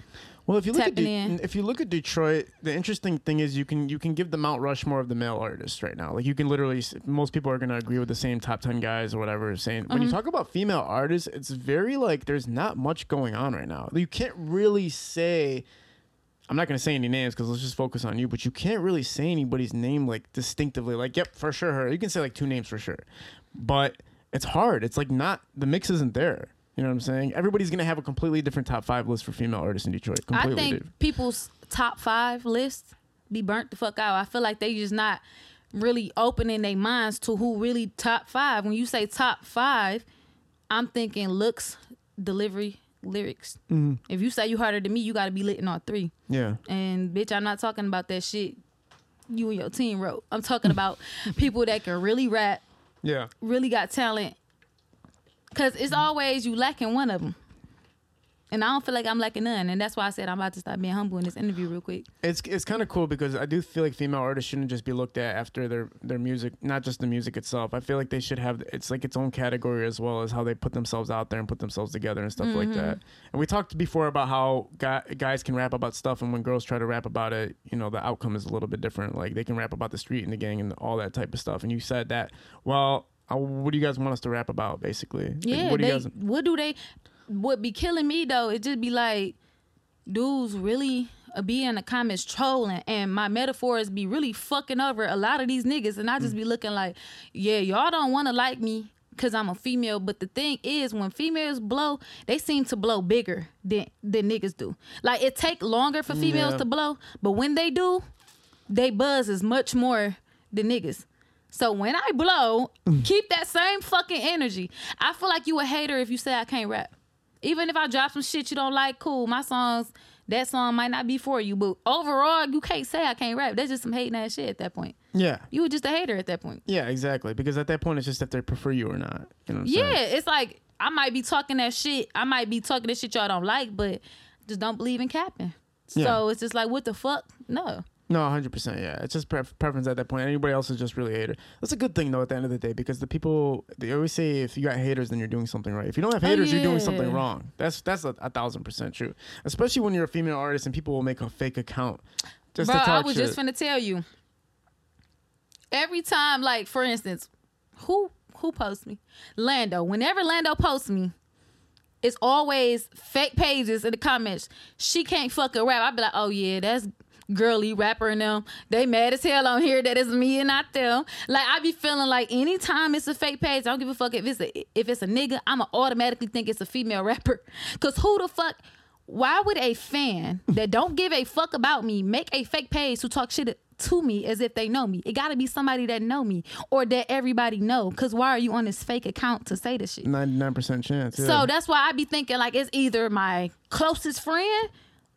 Well, if you look at De- if you look at Detroit, the interesting thing is you can you can give the Mount Rushmore of the male artists right now. Like you can literally, most people are going to agree with the same top ten guys or whatever. Saying when you Mm-hmm. talk about female artists, it's very like there's not much going on right now. You can't really say. I'm not to say any names because let's just focus on you. But you can't really say anybody's name like distinctively. Like, yep, for sure her. You can say like two names for sure, but it's hard. It's like not the mix isn't there. You know what I'm saying? Everybody's gonna have a completely different top five list for female artists in Detroit. I think different. people's top five lists be burnt the fuck out. I feel like they just not really opening their minds to who really top five. When you say top five, I'm thinking looks, delivery, lyrics. Mm-hmm. If you say you harder than me, you got to be lit in all three. Yeah. And bitch, I'm not talking about that shit you and your team wrote. I'm talking about [LAUGHS] people that can really rap, Yeah. really got talent. Cause it's always you lacking one of them. And I don't feel like I'm lacking none. And that's why I said I'm about to stop being humble in this interview real quick. It's it's kind of cool because I do feel like female artists shouldn't just be looked at after their their music, not just the music itself. I feel like they should have it's like its own category as well as how they put themselves out there and put themselves together and stuff like that. And we talked before about how guys can rap about stuff and when girls try to rap about it, you know, the outcome is a little bit different. Like they can rap about the street and the gang and all that type of stuff. And you said that, well, uh, what do you guys want us to rap about basically? Like, Yeah, what do they, you guys what do they would be killing me though? It just be like dudes really uh, be in the comments trolling and my metaphors be really fucking over a lot of these niggas and I just be looking like, yeah, y'all don't want to like me because I'm a female. But the thing is, when females blow, they seem to blow bigger than than niggas do. Like it take longer for females Yeah. to blow, but when they do, they buzz is much more than niggas. So when I blow, keep that same fucking energy. I feel like you a hater if you say I can't rap. Even if I drop some shit you don't like, cool. My songs, that song might not be for you, but overall, you can't say I can't rap. That's just some hating ass shit at that point. Yeah. You were just a hater at that point. Yeah, exactly. Because at that point, it's just if they prefer you or not. You know what I'm Yeah, saying? it's like I might be talking that shit. I might be talking that shit y'all don't like, but just don't believe in capping. Yeah. So it's just like, what the fuck? No. No, 100%. Yeah. It's just pref- preference at that point. Anybody else is just really a hater. That's a good thing, though, at the end of the day, because the people, they always say if you got haters, then you're doing something right. If you don't have Oh, haters, you're doing something wrong. That's that's a, a thousand percent true. Especially when you're a female artist and people will make a fake account just Bro, I was shit. just finna tell you. Every time, like for instance, who who posts me? Lando. Whenever Lando posts me, it's always fake pages in the comments. She can't fucking rap. I'd be like, oh yeah, that's girly rapper and them. They mad as hell on here that it's me and not them. Like I be feeling like anytime it's a fake page, I don't give a fuck if it's a if it's a nigga, I'ma automatically think it's a female rapper. [LAUGHS] Cause who the fuck why would a fan that don't give a fuck about me make a fake page to talk shit to me as if they know me? It gotta be somebody that know me or that everybody know. Cause why are you on this fake account to say this shit? 99% chance. Yeah. So that's why I be thinking like it's either my closest friend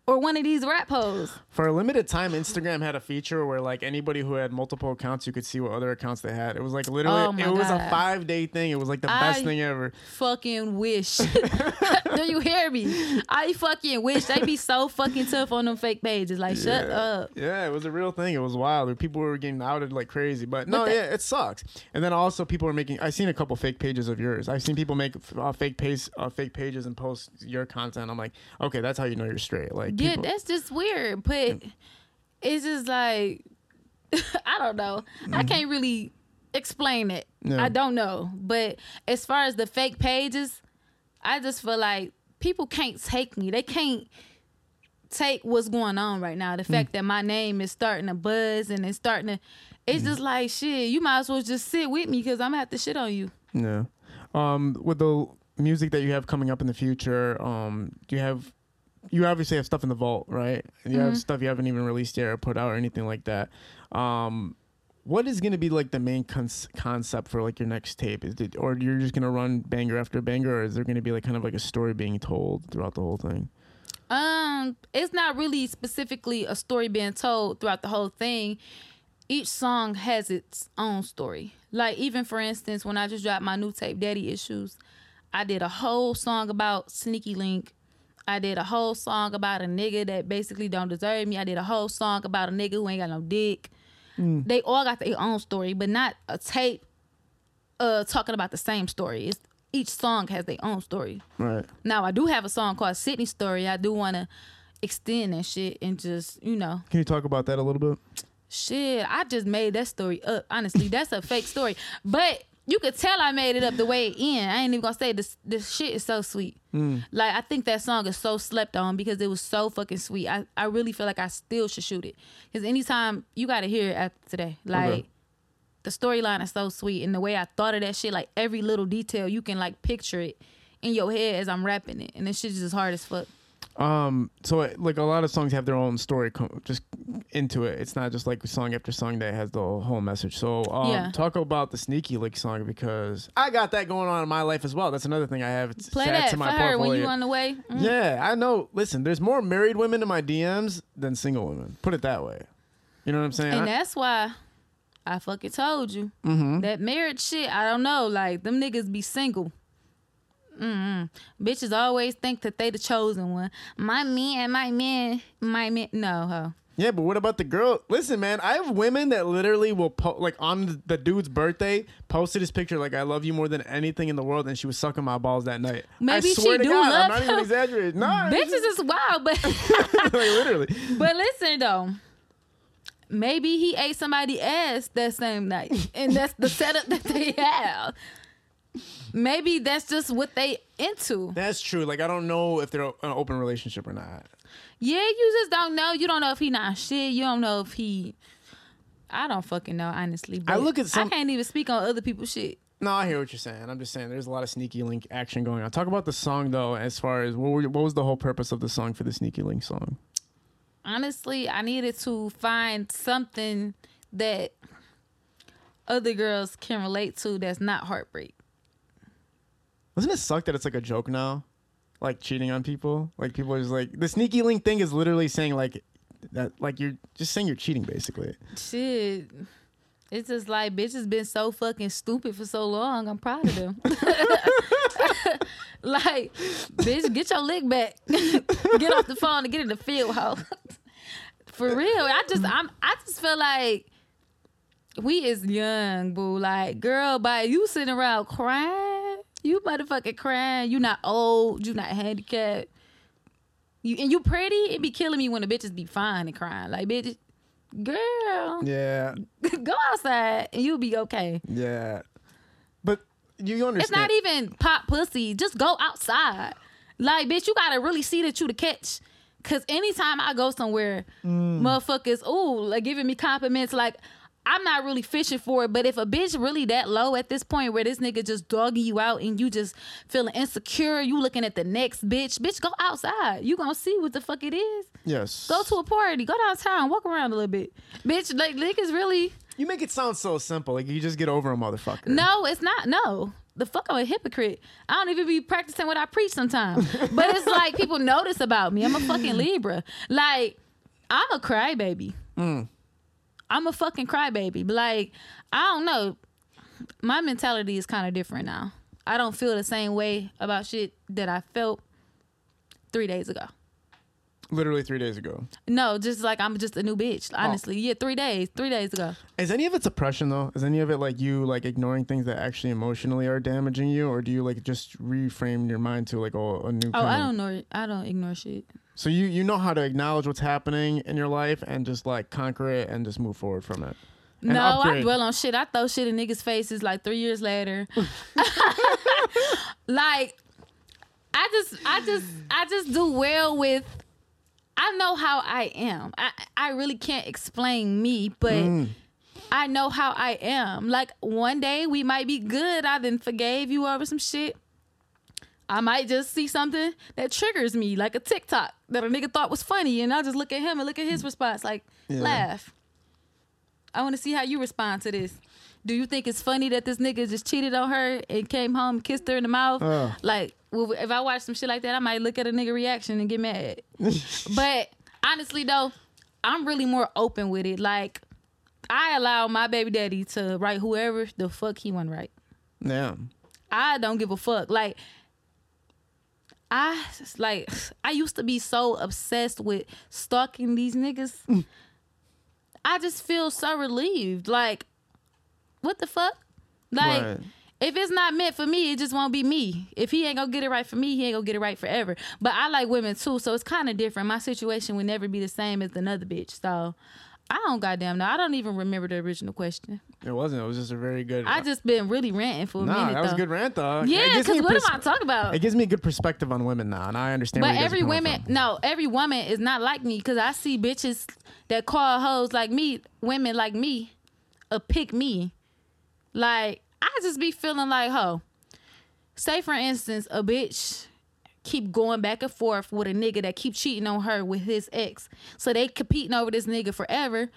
or one of these rat hoes. For a limited time, Instagram had a feature where like anybody who had multiple accounts, you could see what other accounts they had. It was like literally, Oh it was a five day thing. It was like the best thing ever. Fucking wish. [LAUGHS] [LAUGHS] Do you hear me? I fucking wish they'd be so fucking tough on them fake pages. Like, shut Yeah. up. Yeah, it was a real thing. It was wild. People were getting outed like crazy. But no, But yeah, it sucks. And then also people are making. I've seen a couple fake pages of yours. I've seen people make uh, fake page, uh, fake pages and post your content. I'm like, okay, that's how you know you're straight. Like, Yeah, people- that's just weird. But it's just like [LAUGHS] I don't know. I can't really explain it. Yeah. I don't know. But as far as the fake pages, I just feel like people can't take me. They can't take what's going on right now. The fact that my name is starting to buzz and it's starting to it's just like shit, you might as well just sit with me because I'm gonna have to shit on you. Yeah. Um, with the music that you have coming up in the future, um, do you have you obviously have stuff in the vault, right? You Mm-hmm. have stuff you haven't even released yet or put out or anything like that. Um, what is going to be like the main cons- concept for like your next tape? Is it, or you're just going to run banger after banger, or is there going to be like kind of like a story being told throughout the whole thing? Um, it's not really specifically a story being told throughout the whole thing. Each song has its own story. Like even for instance, when I just dropped my new tape, Daddy Issues, I did a whole song about Sneaky Link. I did a whole song about a nigga that basically don't deserve me. I did a whole song about a nigga who ain't got no dick. They all got their own story, but not a tape uh talking about the same story. It's each song has their own story. Right. Now I do have a song called Sydney Story. I do want to extend that shit and just you know Can you talk about that a little bit? shit. I just made that story up. Honestly, that's a fake story, but you could tell I made it up the way it end. I ain't even gonna say this. This shit is so sweet. Mm. Like I think that song is so slept on because it was so fucking sweet. I I really feel like I still should shoot it because anytime you got to hear it after today, like. Okay. The storyline is so sweet, and the way I thought of that shit, like every little detail, you can like picture it in your head as I'm rapping it, and this shit is just hard as fuck. Um, so uh, like a lot of songs have their own story co- just into it. It's not just like song after song that has the whole message. So um, Yeah. talk about the Sneaky Link song because I got that going on in my life as well. That's another thing I have to Play that to my her portfolio. when you on the way. Mm. yeah, I know. Listen, there's more married women in my DMs than single women. Put it that way. You know what I'm saying? And I- that's why I fucking told you Mm-hmm. that marriage shit. I don't know, like them niggas be single. Mm-mm. Bitches always think that they the chosen one. My man, my man, my man. No, ho. Yeah, but what about the girl? Listen, man, I have women that literally will po- like on the dude's birthday posted his picture like I love you more than anything in the world, and she was sucking my balls that night. Maybe I swear she to do God, I'm love not even him. exaggerating. No, [LAUGHS] Bitches is wild, but [LAUGHS] like literally. but listen though. Maybe he ate somebody ass that same night, and that's the setup that they have. Maybe that's just what they into. That's true. Like I don't know if they're an open relationship or not. Yeah, you just don't know. You don't know if he not shit. You don't know if he. I don't fucking know, honestly. But I look at some- I can't even speak on other people's shit. No, I hear what you're saying. I'm just saying there's a lot of sneaky link action going on. Talk about the song though. As far as what, were, what was the whole purpose of the song for the sneaky link song? Honestly, I needed to find something that other girls can relate to that's not heartbreak. Doesn't it suck that it's like a joke now? Like cheating on people? Like people are just like the sneaky link thing is literally saying like that like you're just saying you're cheating basically. Shit. It's just like bitches been so fucking stupid for so long. I'm proud of them. [LAUGHS] like, bitch, get your lick back. [LAUGHS] get off the phone and get in the field, hoe. [LAUGHS] for real. I just I'm I just feel like we is young, boo. Like, girl, by you sitting around crying, you motherfucking crying. You not old, you not handicapped. You and you pretty, it be killing me when the bitches be fine and crying. Like, bitch, girl, Yeah. [LAUGHS] go outside and you'll be okay. Yeah. But you understand It's not even pop pussy. Just go outside. Like, bitch, you gotta really see that you the catch. Cause anytime I go somewhere, mm. motherfuckers, ooh, like giving me compliments, like I'm not really fishing for it. But if a bitch really that low at this point where this nigga just dogging you out and you just feeling insecure, you looking at the next bitch, bitch, go outside. You gonna see what the fuck it is. Yes. Go to a party, go downtown, walk around a little bit. Bitch, like niggas really You make it sound so simple. Like you just get over a motherfucker. No, it's not. No. The fuck I'm a hypocrite. I don't even be practicing what I preach sometimes. but it's like people [LAUGHS] notice about me. I'm a fucking Libra. Like, I'm a crybaby. Mm. I'm a fucking crybaby. But like, I don't know. My mentality is kind of different now. I don't feel the same way about shit that I felt three days ago. Literally three days ago. No, just like I'm just a new bitch. Oh. Honestly, yeah, three days, three days ago. Is any of it suppression though? Is any of it like you like ignoring things that actually emotionally are damaging you, or do you like just reframe your mind to like oh, a new? Oh, I don't know. I don't ignore shit. So you you know how to acknowledge what's happening in your life and just like conquer it and just move forward from it. And No, I dwell on shit. I throw shit in niggas' faces like three years later. [LAUGHS] like, I just, I just, I just do well with. I know how I am. I, I really can't explain me, but Mm. I know how I am. Like one day we might be good. I then forgave you over some shit. I might just see something that triggers me, like a TikTok that a nigga thought was funny, and I'll just look at him and look at his response, like Yeah. laugh. I want to see how you respond to this. Do you think it's funny that this nigga just cheated on her and came home kissed her in the mouth? Ugh. Like, well, if I watch some shit like that, I might look at a nigga reaction and get mad. [LAUGHS] but honestly, though, I'm really more open with it. Like, I allow my baby daddy to write whoever the fuck he want to write. Yeah. I don't give a fuck. Like I like I used to be so obsessed with stalking these niggas. Mm. I just feel so relieved. Like what the fuck? Like Right. if it's not meant for me, it just won't be me. If he ain't gonna get it right for me, he ain't gonna get it right forever. But I like women too, so it's kind of different. My situation would never be the same as another bitch. So I don't goddamn know. I don't even remember the original question. It wasn't. It was just a very good. I just been really ranting for a nah, minute. that was though. a good rant though. It Yeah, gives me because what pers- am I talking about? It gives me a good perspective on women now, and I understand. But where you guys every coming woman, from. no, every woman is not like me because I see bitches that call hoes like me, women like me, a pick me. Like I just be feeling like, ho. Say for instance, a bitch keep going back and forth with a nigga that keep cheating on her with his ex, so they competing over this nigga forever.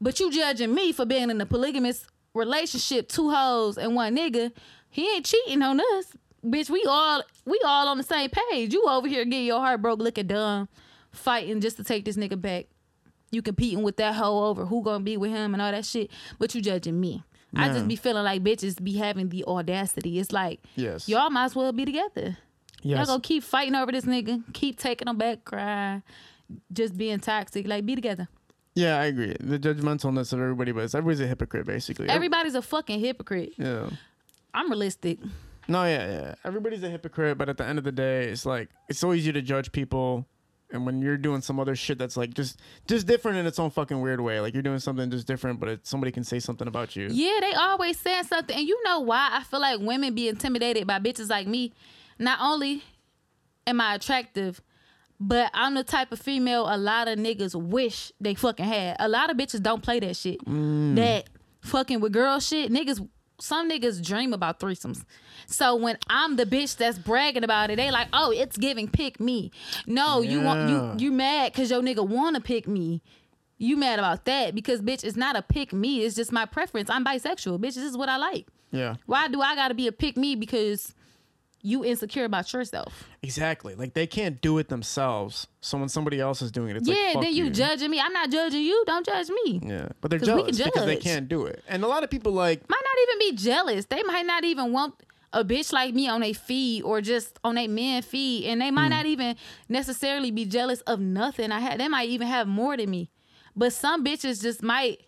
But you judging me for being in a polygamous relationship, two hoes and one nigga. He ain't cheating on us. Bitch, we all we all on the same page. You over here getting your heart broke looking dumb, fighting just to take this nigga back. You competing with that hoe over who gonna be with him and all that shit. But you judging me. I just be feeling like bitches be having the audacity. It's like Yes. y'all might as well be together. Y'all Yes. gonna keep fighting over this nigga, keep taking him back, crying, just being toxic. Like be together. Yeah, I agree. The judgmentalness of everybody, but it's, everybody's a hypocrite basically. Everybody's a fucking hypocrite. Yeah. I'm realistic. No, yeah, yeah. Everybody's a hypocrite, but at the end of the day, it's like it's so easy to judge people. And when you're doing some other shit that's like just just different in its own fucking weird way, like you're doing something just different, but it, somebody can say something about you. Yeah, they always saying something. And you know why I feel like women be intimidated by bitches like me. Not only am I attractive, but I'm the type of female a lot of niggas wish they fucking had. A lot of bitches don't play that shit. Mm. That fucking with girl shit. Niggas some niggas dream about threesomes. So when I'm the bitch that's bragging about it, they like, oh, it's giving pick me. No, you want you you mad cause your nigga wanna pick me. you mad about that because bitch, it's not a pick me. It's just my preference. I'm bisexual, bitch. This is what I like. Yeah. Why do I gotta be a pick me because you insecure about yourself? Exactly. Like they can't do it themselves. So when somebody else is doing it, it's yeah, like then you, judging me. I'm not judging you. Don't judge me. Yeah, but they're jealous because they can't do it. And a lot of people like Might not even be jealous. They might not even want a bitch like me on a feed or just on a man feed, and they might hmm. not even necessarily be jealous of nothing I had. They might even have more than me. But some bitches just might.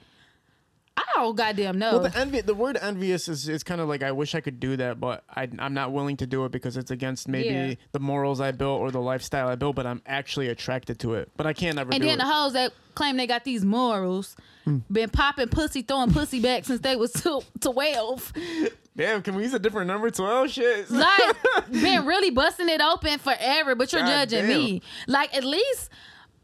I don't goddamn know. Well, the envy, the word envious is, is kind of like I wish I could do that, but I, I'm not willing to do it because it's against maybe Yeah. the morals I built or the lifestyle I built. But I'm actually attracted to it. But I can't ever and do then it. the hoes that claim they got these morals, hmm. been popping pussy, throwing pussy back since they was [LAUGHS] two, 12. Damn, can we use a different number? Twelve shit. [LAUGHS] like been really busting it open forever, but you're God judging damn. me. Like at least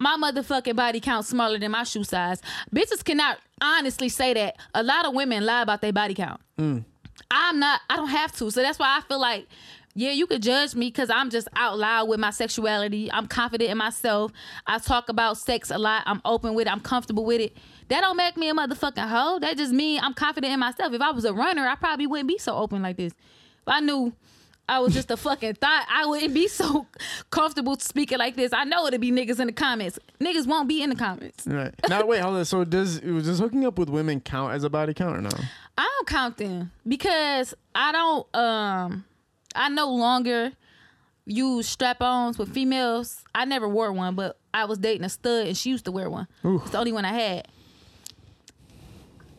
my motherfucking body count smaller than my shoe size. Bitches cannot honestly say that. A lot of women lie about their body count. Mm. I'm not. I don't have to. So that's why I feel like. Yeah, you could judge me because I'm just out loud with my sexuality. I'm confident in myself. I talk about sex a lot. I'm open with it. I'm comfortable with it. That don't make me a motherfucking hoe. That just mean I'm confident in myself. If I was a runner, I probably wouldn't be so open like this. If I knew I was just a fucking thought, I wouldn't be so comfortable speaking like this. I know it'd be niggas in the comments. Niggas won't be in the comments. Right. [LAUGHS] Now wait, hold on. So does does hooking up with women count as a body count or no? I don't count them because I don't um I no longer use strap-ons with females. I never wore one, but I was dating a stud and she used to wear one. Ooh. It's the only one I had.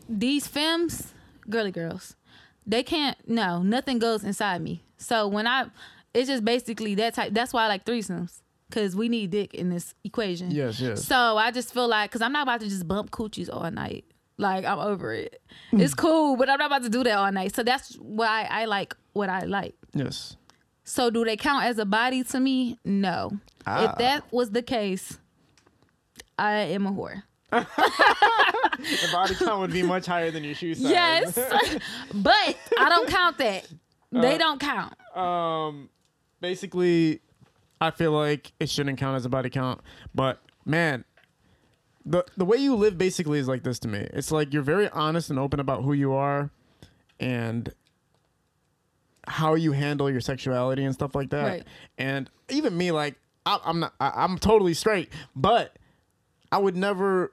These femmes, girly girls, they can't no, nothing goes inside me. So when I it's just basically that type that's why I like threesomes. Cause we need dick in this equation. Yes, yes. So I just feel like, cause I'm not about to just bump coochies all night. Like I'm over it. It's cool, but I'm not about to do that all night. So that's why I like what I like. Yes. So do they count as a body to me? No. Ah. If that was the case, I am a whore. [LAUGHS] The body count would be much higher than your shoe size. Yes, [LAUGHS] but I don't count that. They don't count. um basically i feel like it shouldn't count as a body count but man the the way you live basically is like this to me it's like you're very honest and open about who you are and how you handle your sexuality and stuff like that Right. and even me like I, i'm not I, i'm totally straight but i would never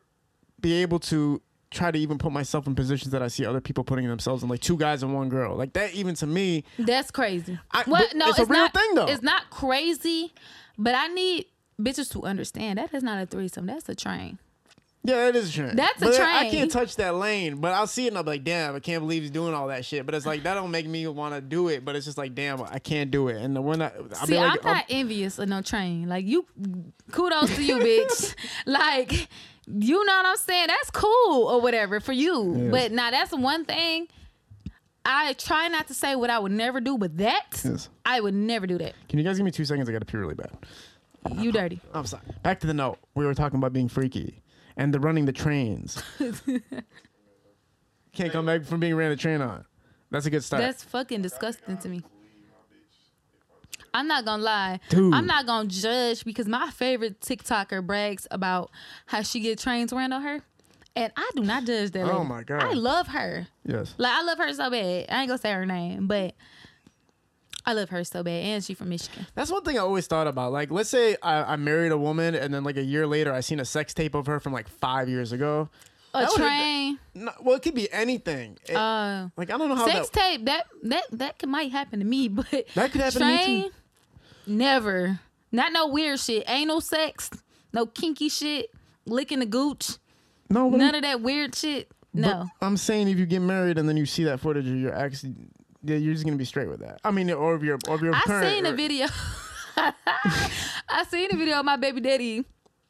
be able to try to even put myself in positions that i see other people putting themselves in like two guys and one girl like that even to me That's crazy. I- what? No, it's it's, a real not. thing, though. It's not crazy, but I need bitches to understand that is not a threesome. That's a train. Yeah, it is a train. That's a but I can't touch that lane, but I'll see it and I'll be like, damn, I can't believe he's doing all that shit. But it's like that don't make me want to do it. But it's just like, damn, I can't do it. And when I, I'll See, like, I'm not um, envious of no train. Like you, kudos to you, bitch. [LAUGHS] like you know what I'm saying? That's cool or whatever for you. Yes. But now that's one thing. I try not to say what I would never do, but that Yes. I would never do that. Can you guys give me two seconds? I got to pee really bad. You dirty. [LAUGHS] I'm sorry. Back to the note. We were talking about being freaky and the running the trains. [LAUGHS] Can't come back from being ran a train on. That's a good start. That's fucking disgusting to me. I'm not gonna lie. Dude. I'm not gonna judge because my favorite TikToker brags about how she get trains ran on her. And I do not judge that. Oh lady. my God. I love her. yes. Like I love her so bad. I ain't gonna say her name, but I love her so bad. And she from Michigan. That's one thing I always thought about. Like, let's say I, I married a woman, and then like a year later, I seen a sex tape of her from like five years ago. A That train. No, well, it could be anything. It- Uh like I don't know how sex that. tape, that that that could, might happen to me, [LAUGHS] but That could happen to me, too. Never. Not no weird shit. Ain't no sex. No kinky shit. Licking the gooch. No, None of that weird shit. But No. I'm saying if you get married and then you see that footage of your ex, yeah, you're just gonna be straight with that. I mean, or of your or of your I current. seen a or- video. [LAUGHS] I seen a video of my baby daddy.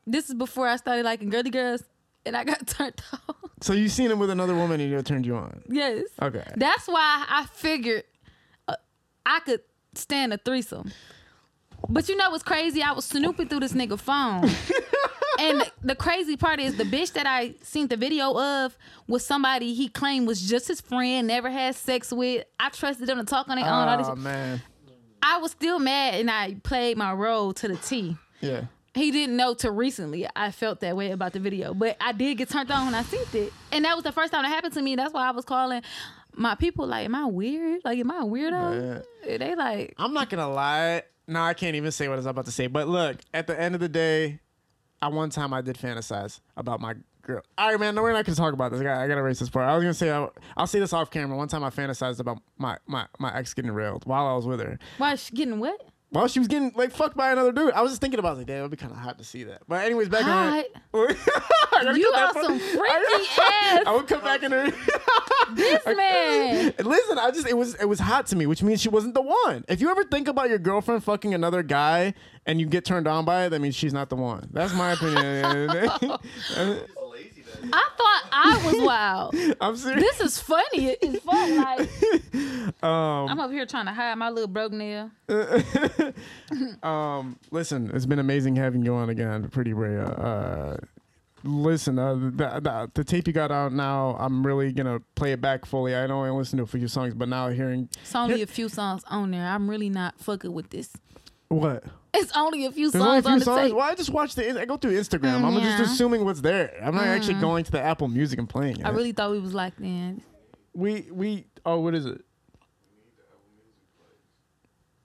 This is before I started liking girly girls, and I got [LAUGHS] turned off. So you seen him with another woman and it turned you on. yes. Okay. That's why I figured uh, I could stand a threesome. But you know what's crazy? I was snooping through this nigga phone. [LAUGHS] and the, the crazy part is the bitch that I seen the video of was somebody he claimed was just his friend, never had sex with. I trusted them to talk on their own. All this Oh man. I was still mad and I played my role to the T. Yeah. he didn't know till recently I felt that way about the video. But I did get turned on when I seen it. And that was the first time it happened to me. That's why I was calling my people like, Am I weird? Like, am I a weirdo? They like I'm not gonna lie. No, I can't even say what I was about to say. But look, at the end of the day, at one time I did fantasize about my girl. All right, man. No, we're not gonna talk about this. I gotta, I gotta erase this part. I was gonna say I'll, I'll say this off camera. One time I fantasized about my my my ex getting railed while I was with her. why she getting what? While she was getting like fucked by another dude. I was just thinking about it, like, damn, it'd be kind of hot to see that. But anyways, back Hot? [LAUGHS] on. You are some [LAUGHS] freaky I, ass I would come back in her. this [LAUGHS] man. Listen, I just it was it was hot to me, which means she wasn't the one. If you ever think about your girlfriend fucking another guy and you get turned on by it, that means she's not the one. That's my opinion. I thought I was wild. [LAUGHS] I'm serious. This is funny. It's fun. Like [LAUGHS] Um, I'm up here trying to hide my little broke nail. [LAUGHS] um, listen, it's been amazing having you on again, Pretty Brayah. Uh, listen, uh, the, the, the tape you got out now, I'm really gonna play it back fully. I know I listened to a few songs, but now hearing It's only a few songs on there. I'm really not fucking with this. what [LAUGHS] It's only a few There's only a songs few on the songs. tape. Well, I just watch the. I go through Instagram. Mm, I'm just yeah. Mm. assuming what's there. I'm not actually going to the Apple Music and playing it. I really thought we was like then. we we oh what is it?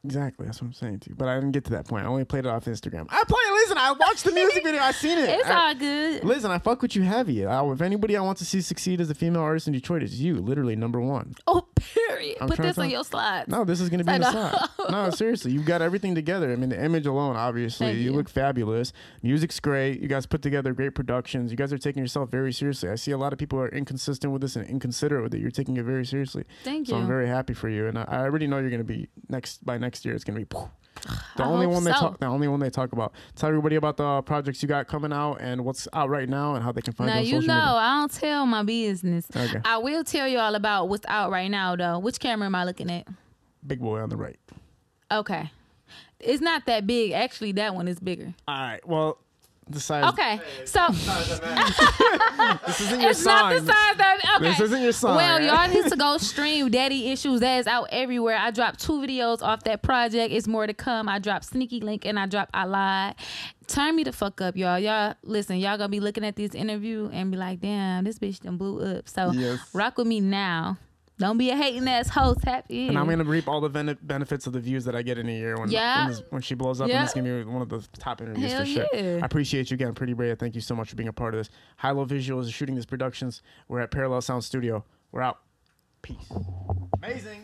Exactly, that's what I'm saying to you. But I didn't get to that point. I only played it off Instagram. I play. It. Listen, I watched the music video. I seen it. [LAUGHS] It's I- all good. Listen, I fuck with you heavy. I, if anybody I want to see succeed as a female artist in Detroit, it's you. Literally number one. Oh, period. I'm Put this on your slides. No, this is gonna be in the slide. No, [LAUGHS] seriously, you've got everything together. I mean, the image alone, obviously, you. you. look fabulous. Music's great. You guys put together great productions. You guys are taking yourself very seriously. I see a lot of people are inconsistent with this and inconsiderate with it. You're taking it very seriously. Thank So you. So I'm very happy for you, and I, I already know you're gonna be next by next year. It's gonna be. The I only one they talk, the only one they talk about. Tell everybody about the uh, projects you got coming out and what's out right now and how they can find now you you know media. I don't tell my business. Okay. I will tell you all about what's out right now though. Which camera am I looking at? Big boy on the right. Okay. It's not that big. Actually, that one is bigger. All right. Well, the size. Okay. So [LAUGHS] [LAUGHS] This isn't your it's song. not the size that okay. This isn't your song. Well, y'all need to go [LAUGHS] stream Daddy Issues. That is out everywhere. I dropped two videos off that project. It's more to come. I dropped Sneaky Link and I dropped I Lied. Turn me the fuck up, y'all. Y'all listen, y'all gonna be looking at this interview and be like, damn, this bitch done blew up. So Yes. rock with me now. Don't be a hating ass hoe. Tap in. And I'm gonna reap all the ben- benefits of the views that I get in a year when Yeah. when, this, when she blows up. Yeah. And it's gonna be one of the top interviews Hell for sure. yeah. I appreciate you again, Pretty Brayah. Thank you so much for being a part of this. High Low Visuals is shooting these productions. We're at Parallel Sound Studio. We're out. Peace. Amazing.